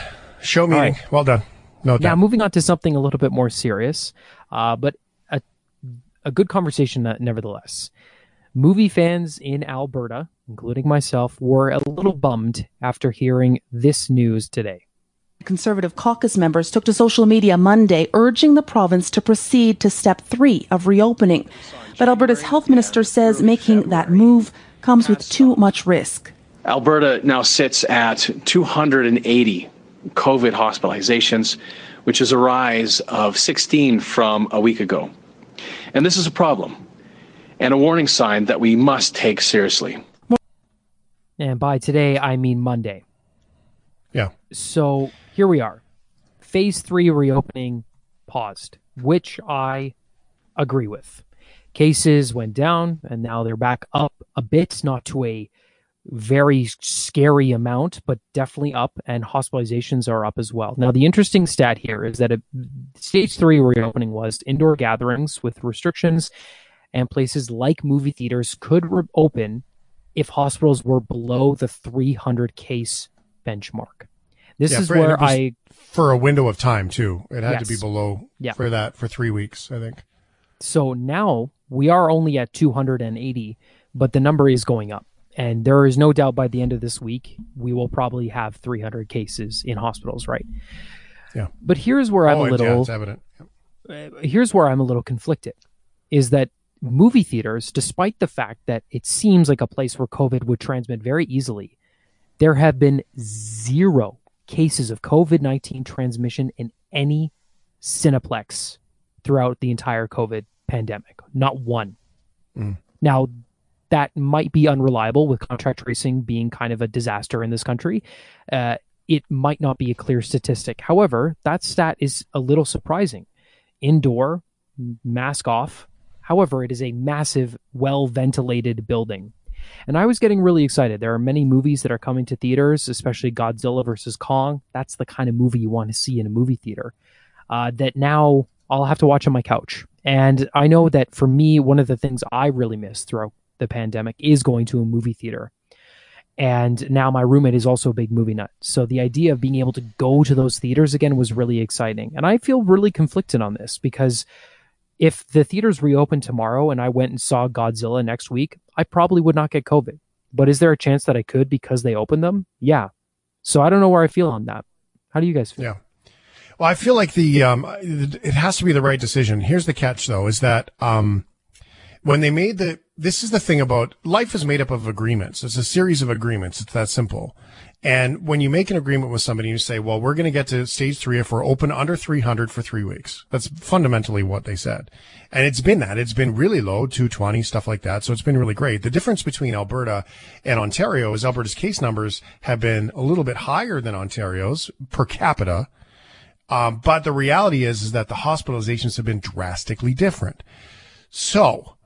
Show me. right. Well done. No Now, doubt. moving on to something a little bit more serious, uh, but a, a good conversation uh, nevertheless. Movie fans in Alberta, including myself, were a little bummed after hearing this news today. Conservative caucus members took to social media Monday urging the province to proceed to step three of reopening. But Alberta's health minister says making that move comes with too much risk. Alberta now sits at 280 COVID hospitalizations, which is a rise of 16 from a week ago. And this is a problem and a warning sign that we must take seriously. And by today, I mean Monday. yeah. So here we are. Phase three reopening paused, which I agree with. Cases went down and now they're back up a bit, not to a very scary amount, but definitely up, and hospitalizations are up as well. Now, the interesting stat here is that a, stage three reopening was indoor gatherings with restrictions, and places like movie theaters could re- open if hospitals were below the 300 case benchmark. This Yeah, is for- where I For a window of time too. It had to be below Yeah. for that for three weeks, I think. So now we are only at 280, but the number is going up. And there is no doubt by the end of this week, we will probably have 300 cases in hospitals, right? Yeah. But here's where I'm oh, a yeah, little it's evident. uh, here's where I'm a little conflicted is that movie theaters, despite the fact that it seems like a place where COVID would transmit very easily, there have been zero cases of COVID 19 transmission in any Cineplex throughout the entire COVID pandemic. Not one. Mm. Now, that might be unreliable with contract tracing being kind of a disaster in this country. Uh, it might not be a clear statistic. However, that stat is a little surprising. Indoor, mask off. However, it is a massive, well ventilated building. And I was getting really excited. There are many movies that are coming to theaters, especially Godzilla versus Kong. That's the kind of movie you want to see in a movie theater. Uh, that now I'll have to watch on my couch. And I know that for me, one of the things I really miss throughout the pandemic is going to a movie theater. And now my roommate is also a big movie nut. So the idea of being able to go to those theaters again was really exciting. And I feel really conflicted on this because if the theaters reopen tomorrow and I went and saw Godzilla next week, I probably would not get COVID. But is there a chance that I could because they opened them? Yeah. So I don't know where I feel on that. How do you guys feel? Yeah. Well, I feel like the um, it has to be the right decision. Here's the catch, though, is that um, when they made the this is the thing about life is made up of agreements. It's a series of agreements. It's that simple. And when you make an agreement with somebody, you say, "Well, we're going to get to stage three if we're open under 300 for three weeks." That's fundamentally what they said, and it's been that. It's been really low, 220 stuff like that. So it's been really great. The difference between Alberta and Ontario is Alberta's case numbers have been a little bit higher than Ontario's per capita. Um, but the reality is, is that the hospitalizations have been drastically different. So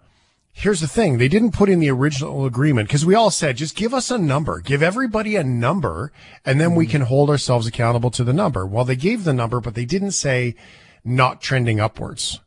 here's the thing. They didn't put in the original agreement because we all said, just give us a number, give everybody a number, and then we mm. can hold ourselves accountable to the number. Well, they gave the number, but they didn't say not trending upwards.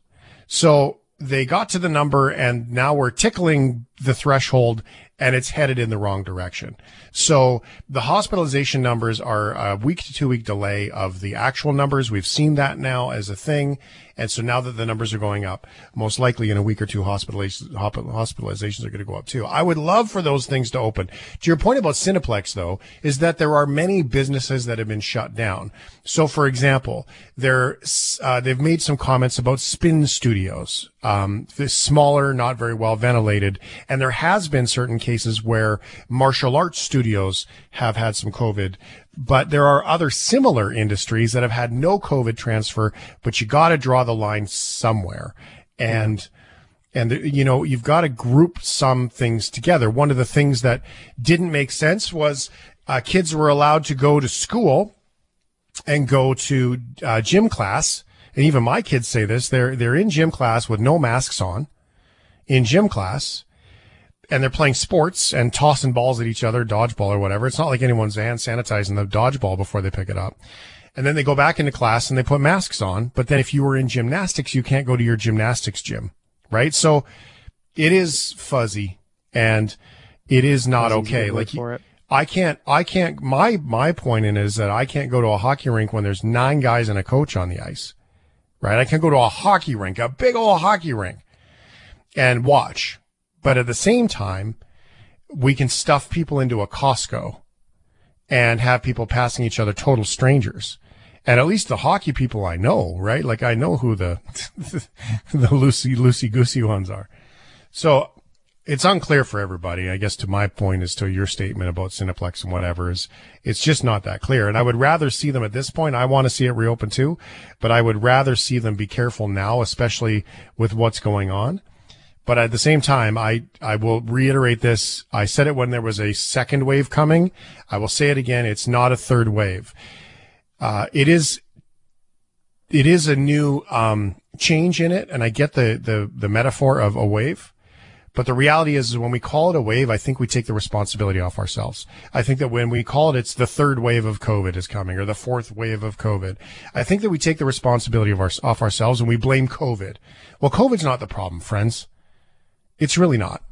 So they got to the number and now we're tickling the threshold and it's headed in the wrong direction. So the hospitalization numbers are a week to two week delay of the actual numbers. We've seen that now as a thing. And so now that the numbers are going up, most likely in a week or two, hospitalizations, are going to go up too. I would love for those things to open. To your point about Cineplex though, is that there are many businesses that have been shut down. So for example, they're, uh, they've made some comments about spin studios, um, the smaller, not very well ventilated. And there has been certain cases where martial arts studios have had some COVID, but there are other similar industries that have had no COVID transfer, but you got to draw the line somewhere. And, and you know, you've got to group some things together. One of the things that didn't make sense was, uh, kids were allowed to go to school and go to, uh, gym class. And even my kids say this, they're, they're in gym class with no masks on in gym class and they're playing sports and tossing balls at each other, dodgeball or whatever. It's not like anyone's hand sanitizing the dodgeball before they pick it up. And then they go back into class and they put masks on. But then if you were in gymnastics, you can't go to your gymnastics gym, right? So it is fuzzy and it is not okay. Like. I can't, I can't, my, my point in it is that I can't go to a hockey rink when there's nine guys and a coach on the ice, right? I can't go to a hockey rink, a big old hockey rink and watch. But at the same time, we can stuff people into a Costco and have people passing each other total strangers. And at least the hockey people I know, right? Like I know who the, the loosey, loosey goosey ones are. So it's unclear for everybody. I guess to my point is to your statement about Cineplex and whatever is it's just not that clear. And I would rather see them at this point. I want to see it reopen too, but I would rather see them be careful now, especially with what's going on. But at the same time, I, I will reiterate this. I said it when there was a second wave coming. I will say it again. It's not a third wave. Uh, it is, it is a new, um, change in it. And I get the, the, the metaphor of a wave. But the reality is, is when we call it a wave, I think we take the responsibility off ourselves. I think that when we call it, it's the third wave of COVID is coming or the fourth wave of COVID. I think that we take the responsibility of our, off ourselves and we blame COVID. Well, COVID's not the problem, friends. It's really not.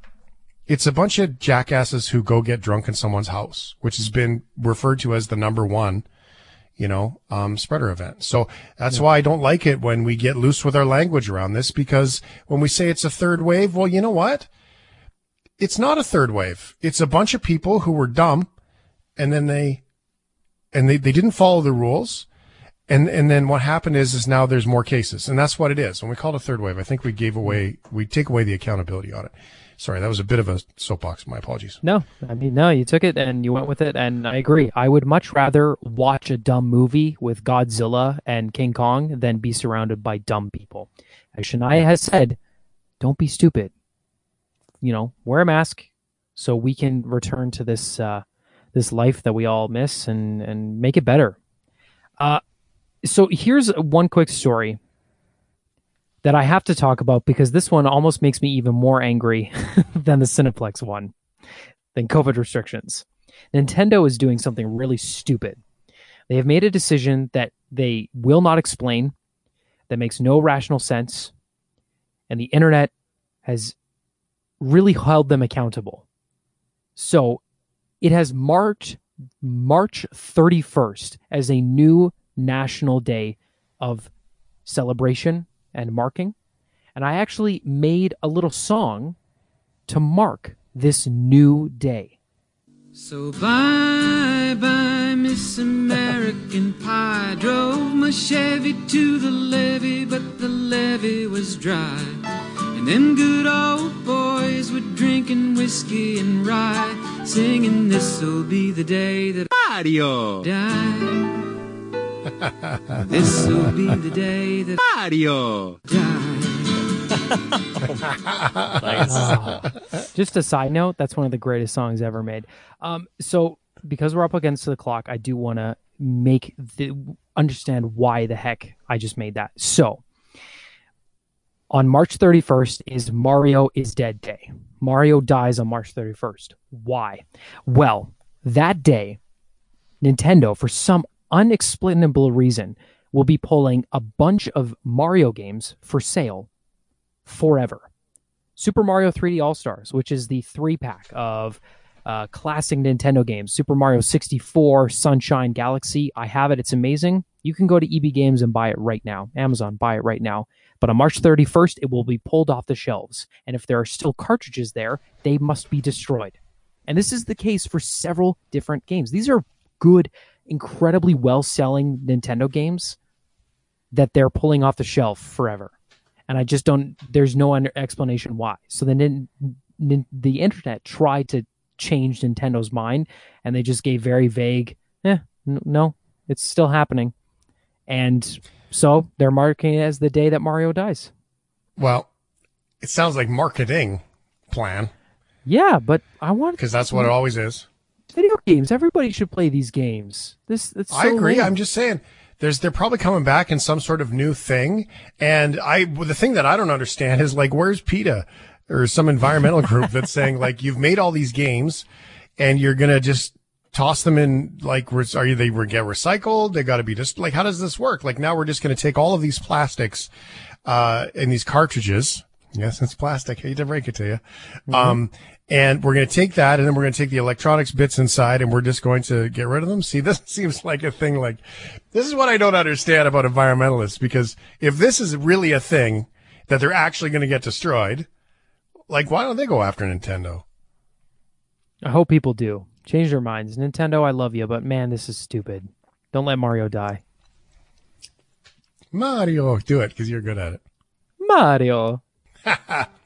It's a bunch of jackasses who go get drunk in someone's house, which has been referred to as the number one, you know, um, spreader event. So that's why I don't like it when we get loose with our language around this because when we say it's a third wave, well, you know what? It's not a third wave. It's a bunch of people who were dumb and then they, and they, they didn't follow the rules. And, and then what happened is, is now there's more cases and that's what it is. When we call it a third wave, I think we gave away, we take away the accountability on it. Sorry, that was a bit of a soapbox. My apologies. No, I mean, no, you took it and you went with it. And I agree. I would much rather watch a dumb movie with Godzilla and King Kong than be surrounded by dumb people. As Shania has said, don't be stupid. You know, wear a mask so we can return to this, uh, this life that we all miss and, and make it better. Uh, so here's one quick story that I have to talk about because this one almost makes me even more angry than the Cineplex one, than COVID restrictions. Nintendo is doing something really stupid. They have made a decision that they will not explain, that makes no rational sense, and the internet has really held them accountable. So it has marked March 31st as a new national day of celebration and marking. And I actually made a little song to mark this new day. So bye bye, Miss American Pie. Drove my Chevy to the levee, but the levee was dry. And them good old boys were drinking whiskey and rye, singing, This'll be the day that Mario died. This'll be the day that Mario Ah. Just a side note, that's one of the greatest songs ever made. Um, so because we're up against the clock, I do want to make the understand why the heck I just made that. So on March 31st is Mario is Dead Day. Mario dies on March 31st. Why? Well, that day, Nintendo, for some unexplainable reason, will be pulling a bunch of Mario games for sale forever. Super Mario 3D All Stars, which is the three pack of uh, classic Nintendo games Super Mario 64, Sunshine Galaxy. I have it, it's amazing. You can go to EB Games and buy it right now. Amazon, buy it right now. But on March 31st, it will be pulled off the shelves. And if there are still cartridges there, they must be destroyed. And this is the case for several different games. These are good, incredibly well selling Nintendo games that they're pulling off the shelf forever. And I just don't, there's no under explanation why. So then the internet tried to change Nintendo's mind and they just gave very vague, eh, n- no, it's still happening. And so they're marking it as the day that Mario dies. Well, it sounds like marketing plan Yeah, but I want because that's what it always is. Video games. Everybody should play these games. This, it's so I agree. lame. I'm just saying there's they're probably coming back in some sort of new thing. And I the thing that I don't understand is like where's PETA? or some environmental group that's saying like you've made all these games and you're gonna just toss them in like are you they get recycled? They got to be just like how does this work? Like now we're just gonna take all of these plastics uh in these cartridges. Yes, it's plastic. I hate to break it to you. Um, and we're going to take that and then we're going to take the electronics bits inside and we're just going to get rid of them. See, this seems like a thing like, this is what I don't understand about environmentalists because if this is really a thing that they're actually going to get destroyed, like why don't they go after Nintendo? I hope people do change their minds. Nintendo, I love you, but man, this is stupid. Don't let Mario die. Mario, do it because you're good at it. Mario.